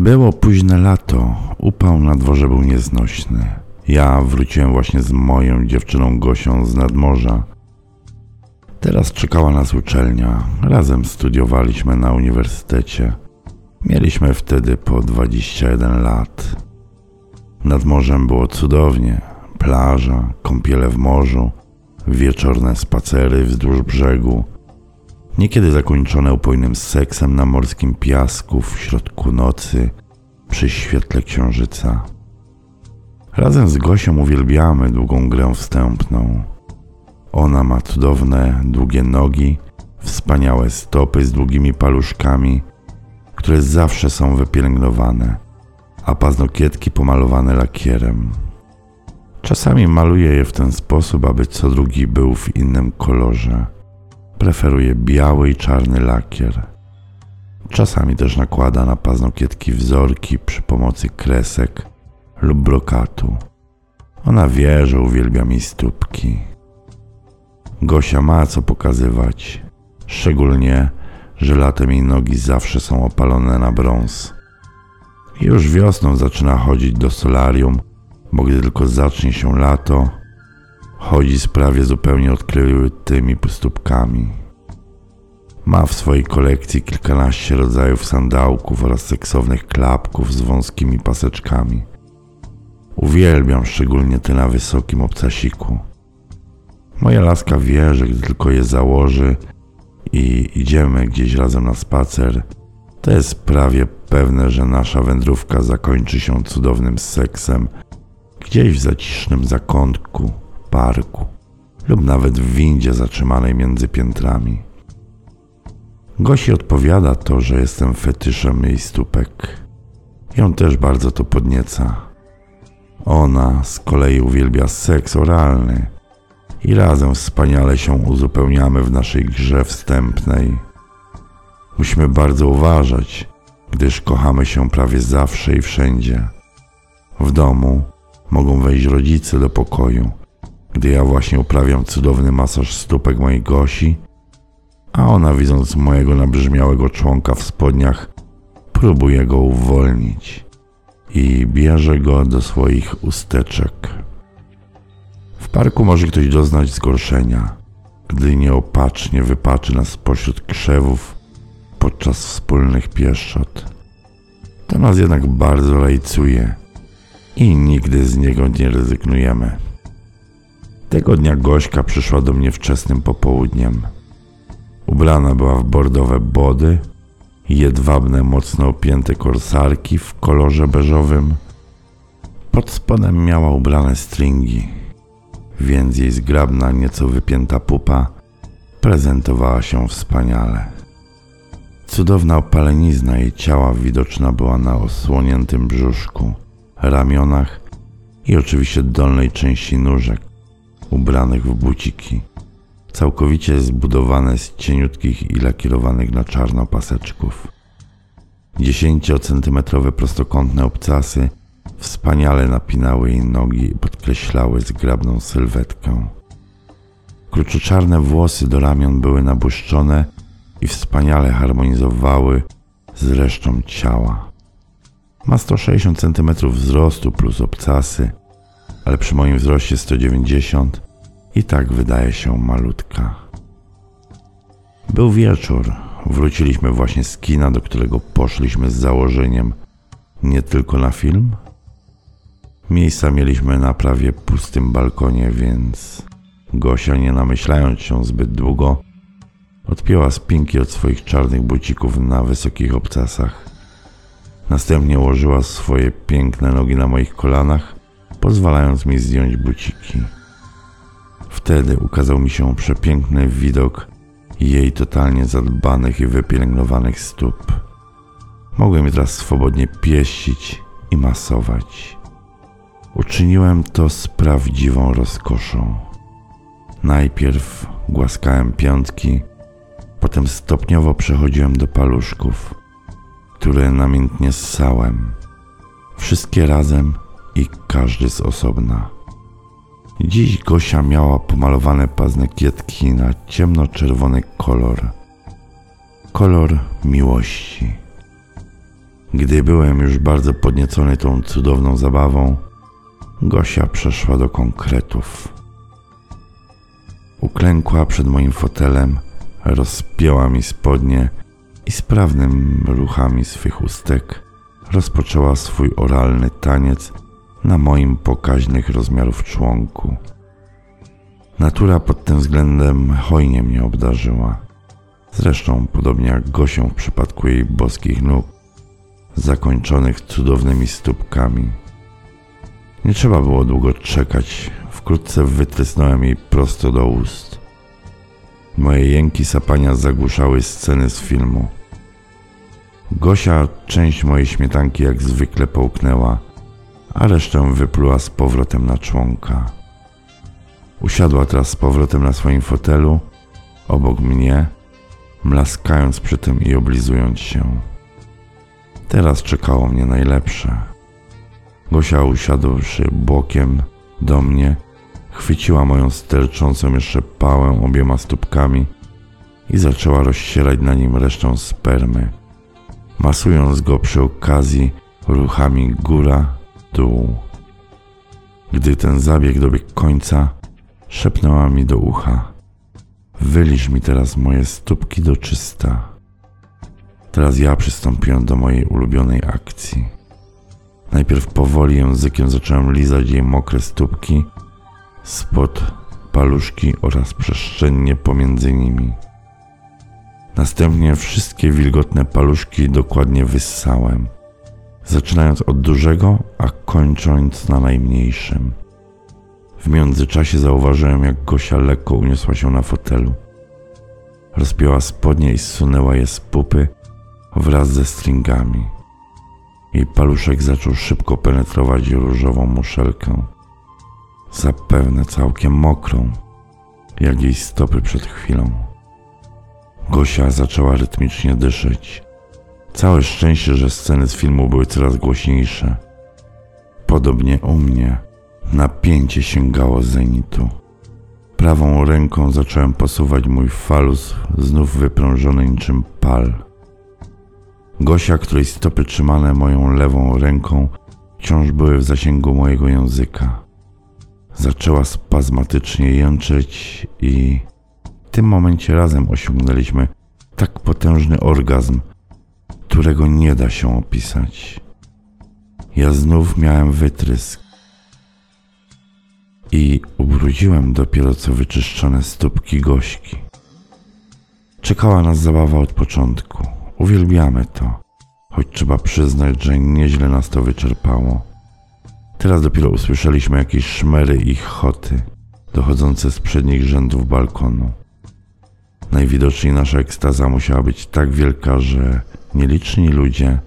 Było późne lato, upał na dworze był nieznośny. Ja wróciłem właśnie z moją dziewczyną Gosią z nadmorza. Teraz czekała nas uczelnia. Razem studiowaliśmy na uniwersytecie. Mieliśmy wtedy po 21 lat. Nad morzem było cudownie. Plaża, kąpiele w morzu, wieczorne spacery wzdłuż brzegu. Niekiedy zakończone upojnym seksem na morskim piasku w środku nocy przy świetle księżyca. Razem z Gosią uwielbiamy długą grę wstępną. Ona ma cudowne, długie nogi, wspaniałe stopy z długimi paluszkami, które zawsze są wypielęgnowane, a paznokietki pomalowane lakierem. Czasami maluje je w ten sposób, aby co drugi był w innym kolorze. Preferuje biały i czarny lakier. Czasami też nakłada na paznokietki wzorki przy pomocy kresek lub brokatu. Ona wie, że uwielbia mi stópki. Gosia ma co pokazywać, szczególnie, że latem jej nogi zawsze są opalone na brąz. Już wiosną zaczyna chodzić do solarium, bo gdy tylko zacznie się lato, chodzi z prawie zupełnie odkrytymi stópkami. Ma w swojej kolekcji kilkanaście rodzajów sandałków oraz seksownych klapków z wąskimi paseczkami. Uwielbiam szczególnie te na wysokim obcasiku. Moja laska wie, że gdy tylko je założy i idziemy gdzieś razem na spacer, to jest prawie pewne, że nasza wędrówka zakończy się cudownym seksem gdzieś w zacisznym zakątku, parku lub nawet w windzie zatrzymanej między piętrami. Gosi odpowiada to, że jestem fetyszem jej stópek. Ją też bardzo to podnieca. Ona z kolei uwielbia seks oralny i razem wspaniale się uzupełniamy w naszej grze wstępnej. Musimy bardzo uważać, gdyż kochamy się prawie zawsze i wszędzie. W domu mogą wejść rodzice do pokoju, gdy ja właśnie uprawiam cudowny masaż stópek mojej Gosi, a ona widząc mojego nabrzmiałego członka w spodniach, próbuje go uwolnić i bierze go do swoich usteczek. W parku może ktoś doznać zgorszenia, gdy nieopatrznie wypaczy nas pośród krzewów podczas wspólnych pieszczot. To nas jednak bardzo lajcuje i nigdy z niego nie rezygnujemy. Tego dnia Gośka przyszła do mnie wczesnym popołudniem. Ubrana była w bordowe body jedwabne, mocno opięte korsarki w kolorze beżowym. Pod spodem miała ubrane stringi, więc jej zgrabna, nieco wypięta pupa prezentowała się wspaniale. Cudowna opalenizna jej ciała widoczna była na osłoniętym brzuszku, ramionach i oczywiście dolnej części nóżek, ubranych w buciki, całkowicie zbudowane z cieniutkich i lakierowanych na czarno paseczków. 10-centymetrowe prostokątne obcasy wspaniale napinały jej nogi i podkreślały zgrabną sylwetkę. Kruczoczarne włosy do ramion były nabłyszczone i wspaniale harmonizowały z resztą ciała. Ma 160 cm wzrostu plus obcasy, ale przy moim wzroście 190 i tak wydaje się malutka. Był wieczór. Wróciliśmy właśnie z kina, do którego poszliśmy z założeniem nie tylko na film. Miejsca mieliśmy na prawie pustym balkonie, więc Gosia, nie namyślając się zbyt długo, odpięła spinki od swoich czarnych bucików na wysokich obcasach. Następnie ułożyła swoje piękne nogi na moich kolanach, pozwalając mi zdjąć buciki. Wtedy ukazał mi się przepiękny widok jej totalnie zadbanych i wypielęgnowanych stóp. Mogłem je teraz swobodnie pieścić i masować. Uczyniłem to z prawdziwą rozkoszą. Najpierw głaskałem piątki, potem stopniowo przechodziłem do paluszków, które namiętnie ssałem. Wszystkie razem i każdy z osobna. Dziś Gosia miała pomalowane paznokietki na ciemno-czerwony kolor. Kolor miłości. Gdy byłem już bardzo podniecony tą cudowną zabawą, Gosia przeszła do konkretów. Uklękła przed moim fotelem, rozpięła mi spodnie i sprawnym ruchami swych ustek rozpoczęła swój oralny taniec na moim pokaźnych rozmiarów członku. Natura pod tym względem hojnie mnie obdarzyła. Zresztą, podobnie jak Gosią w przypadku jej boskich nóg, zakończonych cudownymi stópkami. Nie trzeba było długo czekać. Wkrótce wytrysnąłem jej prosto do ust. Moje jęki sapania zagłuszały sceny z filmu. Gosia część mojej śmietanki jak zwykle połknęła, a resztę wypluła z powrotem na członka. Usiadła teraz z powrotem na swoim fotelu, obok mnie, mlaskając przy tym i oblizując się. Teraz czekało mnie najlepsze. Gosia usiadłszy bokiem do mnie, chwyciła moją sterczącą jeszcze pałę obiema stópkami i zaczęła rozsierać na nim resztę spermy, masując go przy okazji ruchami góra-dół. Gdy ten zabieg dobiegł końca, szepnęła mi do ucha: Wyliż mi teraz moje stópki do czysta. Teraz ja przystąpiłem do mojej ulubionej akcji. Najpierw powoli językiem zacząłem lizać jej mokre stópki, spod paluszki oraz przestrzennie pomiędzy nimi. Następnie wszystkie wilgotne paluszki dokładnie wyssałem, zaczynając od dużego, a kończąc na najmniejszym. W międzyczasie zauważyłem, jak Gosia lekko uniosła się na fotelu. Rozpięła spodnie i zsunęła je z pupy wraz ze stringami. Jej paluszek zaczął szybko penetrować różową muszelkę, zapewne całkiem mokrą, jak jej stopy przed chwilą. Gosia zaczęła rytmicznie dyszeć. Całe szczęście, że sceny z filmu były coraz głośniejsze. Podobnie u mnie napięcie sięgało zenitu. Prawą ręką zacząłem posuwać mój falus, znów wyprążony niczym pal. Gosia, której stopy trzymane moją lewą ręką, wciąż były w zasięgu mojego języka. Zaczęła spazmatycznie jęczeć i w tym momencie razem osiągnęliśmy tak potężny orgazm, którego nie da się opisać. Ja znów miałem wytrysk i ubrudziłem dopiero co wyczyszczone stópki Gośki. Czekała nas zabawa od początku. Uwielbiamy to, choć trzeba przyznać, że nieźle nas to wyczerpało. Teraz dopiero usłyszeliśmy jakieś szmery i choty dochodzące z przednich rzędów balkonu. Najwidoczniej nasza ekstaza musiała być tak wielka, że nieliczni ludzie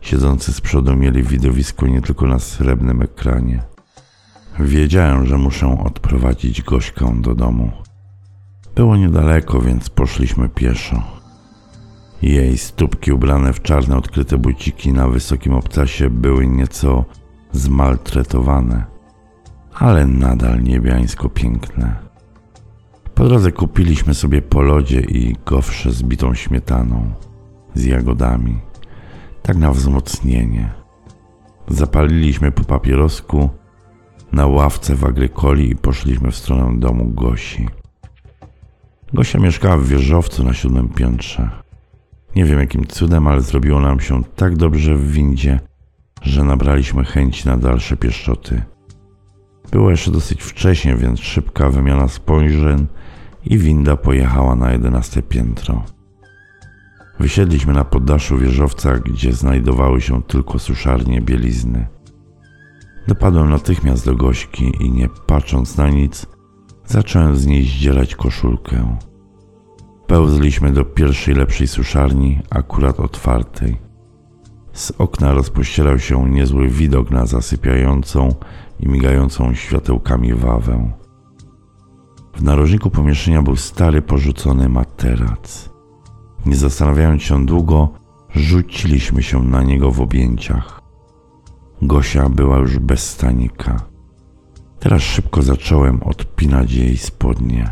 siedzący z przodu mieli widowisko nie tylko na srebrnym ekranie. Wiedziałem, że muszę odprowadzić Gośkę do domu. Było niedaleko, więc poszliśmy pieszo. Jej stópki ubrane w czarne odkryte buciki na wysokim obcasie były nieco zmaltretowane, ale nadal niebiańsko piękne. Po drodze kupiliśmy sobie po lodzie i gofrze z bitą śmietaną, z jagodami, tak na wzmocnienie. Zapaliliśmy po papierosku na ławce w agrykoli i poszliśmy w stronę domu Gosi. Gosia mieszkała w wieżowcu na siódmym piętrze. Nie wiem jakim cudem, ale zrobiło nam się tak dobrze w windzie, że nabraliśmy chęci na dalsze pieszczoty. Było jeszcze dosyć wcześnie, więc szybka wymiana spojrzeń i winda pojechała na jedenaste piętro. Wysiedliśmy na poddaszu wieżowca, gdzie znajdowały się tylko suszarnie bielizny. Dopadłem natychmiast do Gośki i nie patrząc na nic, zacząłem z niej zdzierać koszulkę. Pełzliśmy do pierwszej lepszej suszarni, akurat otwartej. Z okna rozpościerał się niezły widok na zasypiającą i migającą światełkami wawę. W narożniku pomieszczenia był stary, porzucony materac. Nie zastanawiając się długo, rzuciliśmy się na niego w objęciach. Gosia była już bez stanika. Teraz szybko zacząłem odpinać jej spodnie.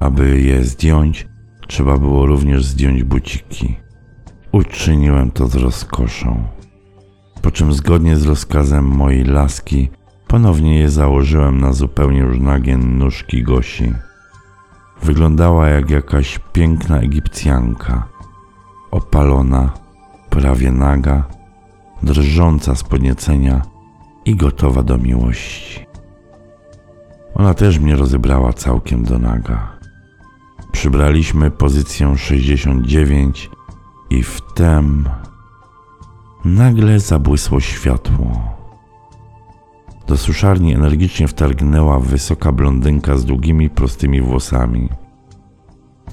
Aby je zdjąć, trzeba było również zdjąć buciki. Uczyniłem to z rozkoszą. Po czym zgodnie z rozkazem mojej laski ponownie je założyłem na zupełnie już nagie nóżki Gosi. Wyglądała jak jakaś piękna Egipcjanka, opalona, prawie naga, drżąca z podniecenia i gotowa do miłości. Ona też mnie rozebrała całkiem do naga. Przybraliśmy pozycję 69 i wtem nagle zabłysło światło. Do suszarni energicznie wtargnęła wysoka blondynka z długimi, prostymi włosami.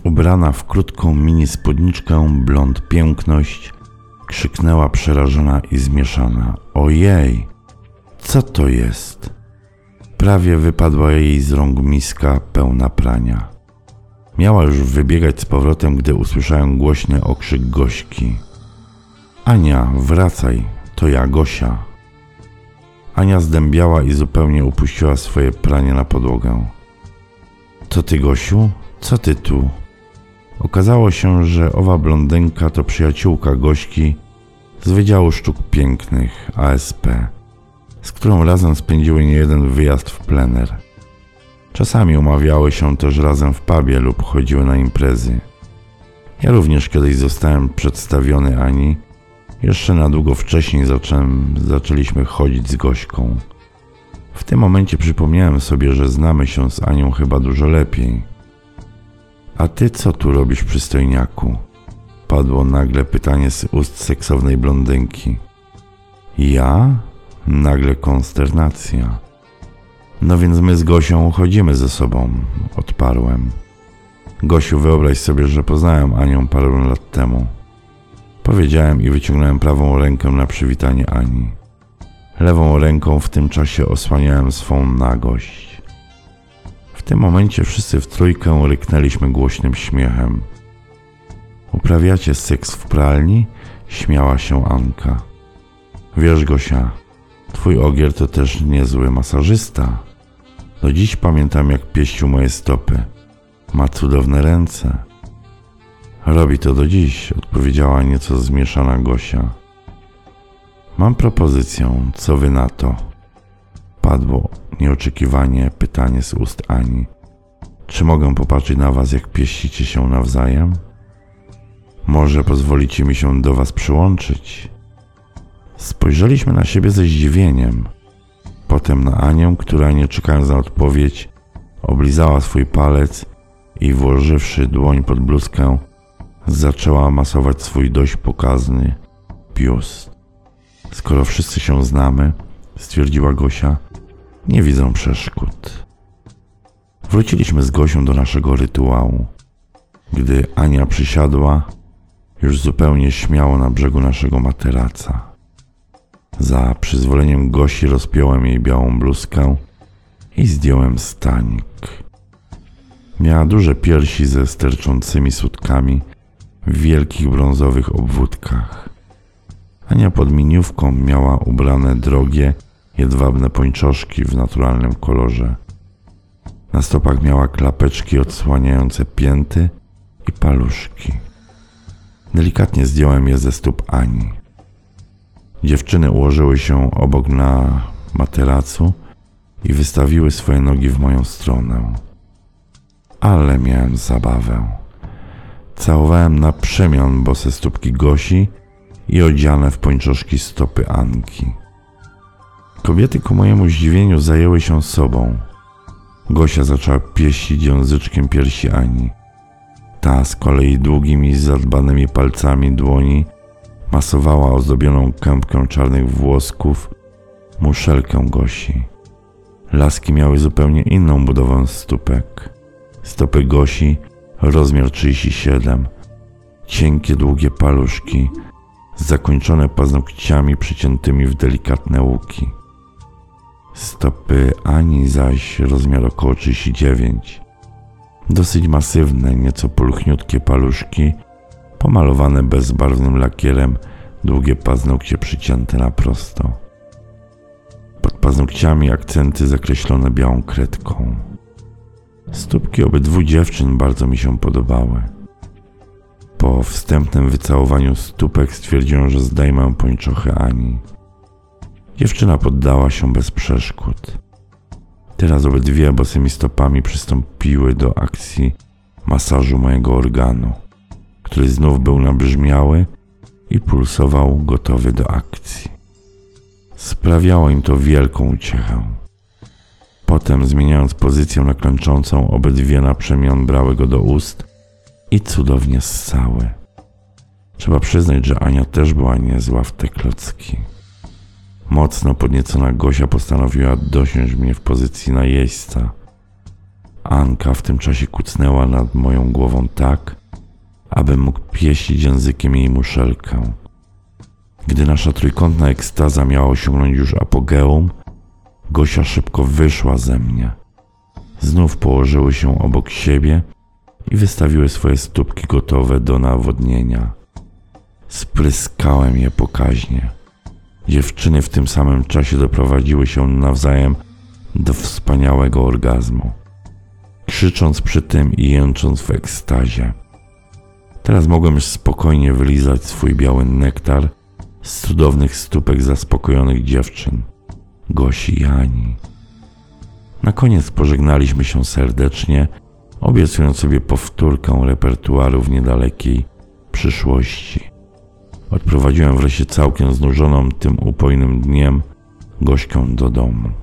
Ubrana w krótką mini spódniczkę, blond piękność, krzyknęła przerażona i zmieszana: Ojej, co to jest? Prawie wypadła jej z rąk miska pełna prania. Miała już wybiegać z powrotem, gdy usłyszałem głośny okrzyk Gośki. Ania, wracaj, to ja, Gosia. Ania zdębiała i zupełnie upuściła swoje pranie na podłogę. To ty, Gosiu? Co ty tu? Okazało się, że owa blondynka to przyjaciółka Gośki z Wydziału Sztuk Pięknych ASP, z którą razem spędziły niejeden wyjazd w plener. Czasami umawiały się też razem w pubie lub chodziły na imprezy. Ja również kiedyś zostałem przedstawiony Ani. Jeszcze na długo wcześniej zacząłem, zaczęliśmy chodzić z Gośką. W tym momencie przypomniałem sobie, że znamy się z Anią chyba dużo lepiej. A ty co tu robisz, przystojniaku? Padło nagle pytanie z ust seksownej blondynki. Ja? Nagle konsternacja. No więc my z Gosią chodzimy ze sobą, odparłem. Gosiu, wyobraź sobie, że poznałem Anią parę lat temu. Powiedziałem i wyciągnąłem prawą rękę na przywitanie Ani. Lewą ręką w tym czasie osłaniałem swą nagość. W tym momencie wszyscy w trójkę ryknęliśmy głośnym śmiechem. Uprawiacie seks w pralni? Śmiała się Anka. Wiesz, Gosia, twój ogier to też niezły masażysta. Do dziś pamiętam, jak pieścił moje stopy. Ma cudowne ręce. Robi to do dziś, odpowiedziała nieco zmieszana Gosia. Mam propozycję, co wy na to? Padło nieoczekiwanie pytanie z ust Ani. Czy mogę popatrzeć na was, jak pieścicie się nawzajem? Może pozwolicie mi się do was przyłączyć? Spojrzeliśmy na siebie ze zdziwieniem. Potem na Anię, która nie czekając na odpowiedź, oblizała swój palec i włożywszy dłoń pod bluzkę, zaczęła masować swój dość pokazny biust. Skoro wszyscy się znamy, stwierdziła Gosia, nie widzę przeszkód. Wróciliśmy z Gosią do naszego rytuału. Gdy Ania przysiadła, już zupełnie śmiało na brzegu naszego materaca. Za przyzwoleniem Gosi rozpiąłem jej białą bluzkę i zdjąłem stanik. Miała duże piersi ze sterczącymi sutkami w wielkich brązowych obwódkach. Ania pod miniówką miała ubrane drogie, jedwabne pończoszki w naturalnym kolorze. Na stopach miała klapeczki odsłaniające pięty i paluszki. Delikatnie zdjąłem je ze stóp Ani. Dziewczyny ułożyły się obok na materacu i wystawiły swoje nogi w moją stronę. Ale miałem zabawę. Całowałem na przemian bose stópki Gosi i odziane w pończoszki stopy Anki. Kobiety ku mojemu zdziwieniu zajęły się sobą. Gosia zaczęła pieścić języczkiem piersi Ani. Ta z kolei długimi, zadbanymi palcami dłoni masowała ozdobioną kępkę czarnych włosków muszelkę Gosi. Laski miały zupełnie inną budowę stópek. Stopy Gosi, rozmiar 37, cienkie, długie paluszki, zakończone paznokciami przyciętymi w delikatne łuki. Stopy Ani zaś rozmiar około 39. Dosyć masywne, nieco pulchniutkie paluszki pomalowane bezbarwnym lakierem, długie paznokcie przycięte na prosto. Pod paznokciami akcenty zakreślone białą kredką. Stópki obydwu dziewczyn bardzo mi się podobały. Po wstępnym wycałowaniu stópek stwierdziłem, że zdejmę pończochy Ani. Dziewczyna poddała się bez przeszkód. Teraz obydwie bosymi stopami przystąpiły do akcji masażu mojego organu, który znów był nabrzmiały i pulsował gotowy do akcji. Sprawiało im to wielką uciechę. Potem, zmieniając pozycję na klęczącą, obydwie na przemian brały go do ust i cudownie ssały. Trzeba przyznać, że Ania też była niezła w te klocki. Mocno podniecona Gosia postanowiła dosiąść mnie w pozycji najeźdźca. Anka w tym czasie kucnęła nad moją głową tak, abym mógł pieścić językiem jej muszelkę. Gdy nasza trójkątna ekstaza miała osiągnąć już apogeum, Gosia szybko wyszła ze mnie. Znów położyły się obok siebie i wystawiły swoje stópki gotowe do nawodnienia. Spryskałem je pokaźnie. Dziewczyny w tym samym czasie doprowadziły się nawzajem do wspaniałego orgazmu, krzycząc przy tym i jęcząc w ekstazie. Teraz mogłem już spokojnie wylizać swój biały nektar z cudownych stópek zaspokojonych dziewczyn, Gosi i Ani. Na koniec pożegnaliśmy się serdecznie, obiecując sobie powtórkę repertuaru w niedalekiej przyszłości. Odprowadziłem wreszcie całkiem znużoną tym upojnym dniem Gośkę do domu.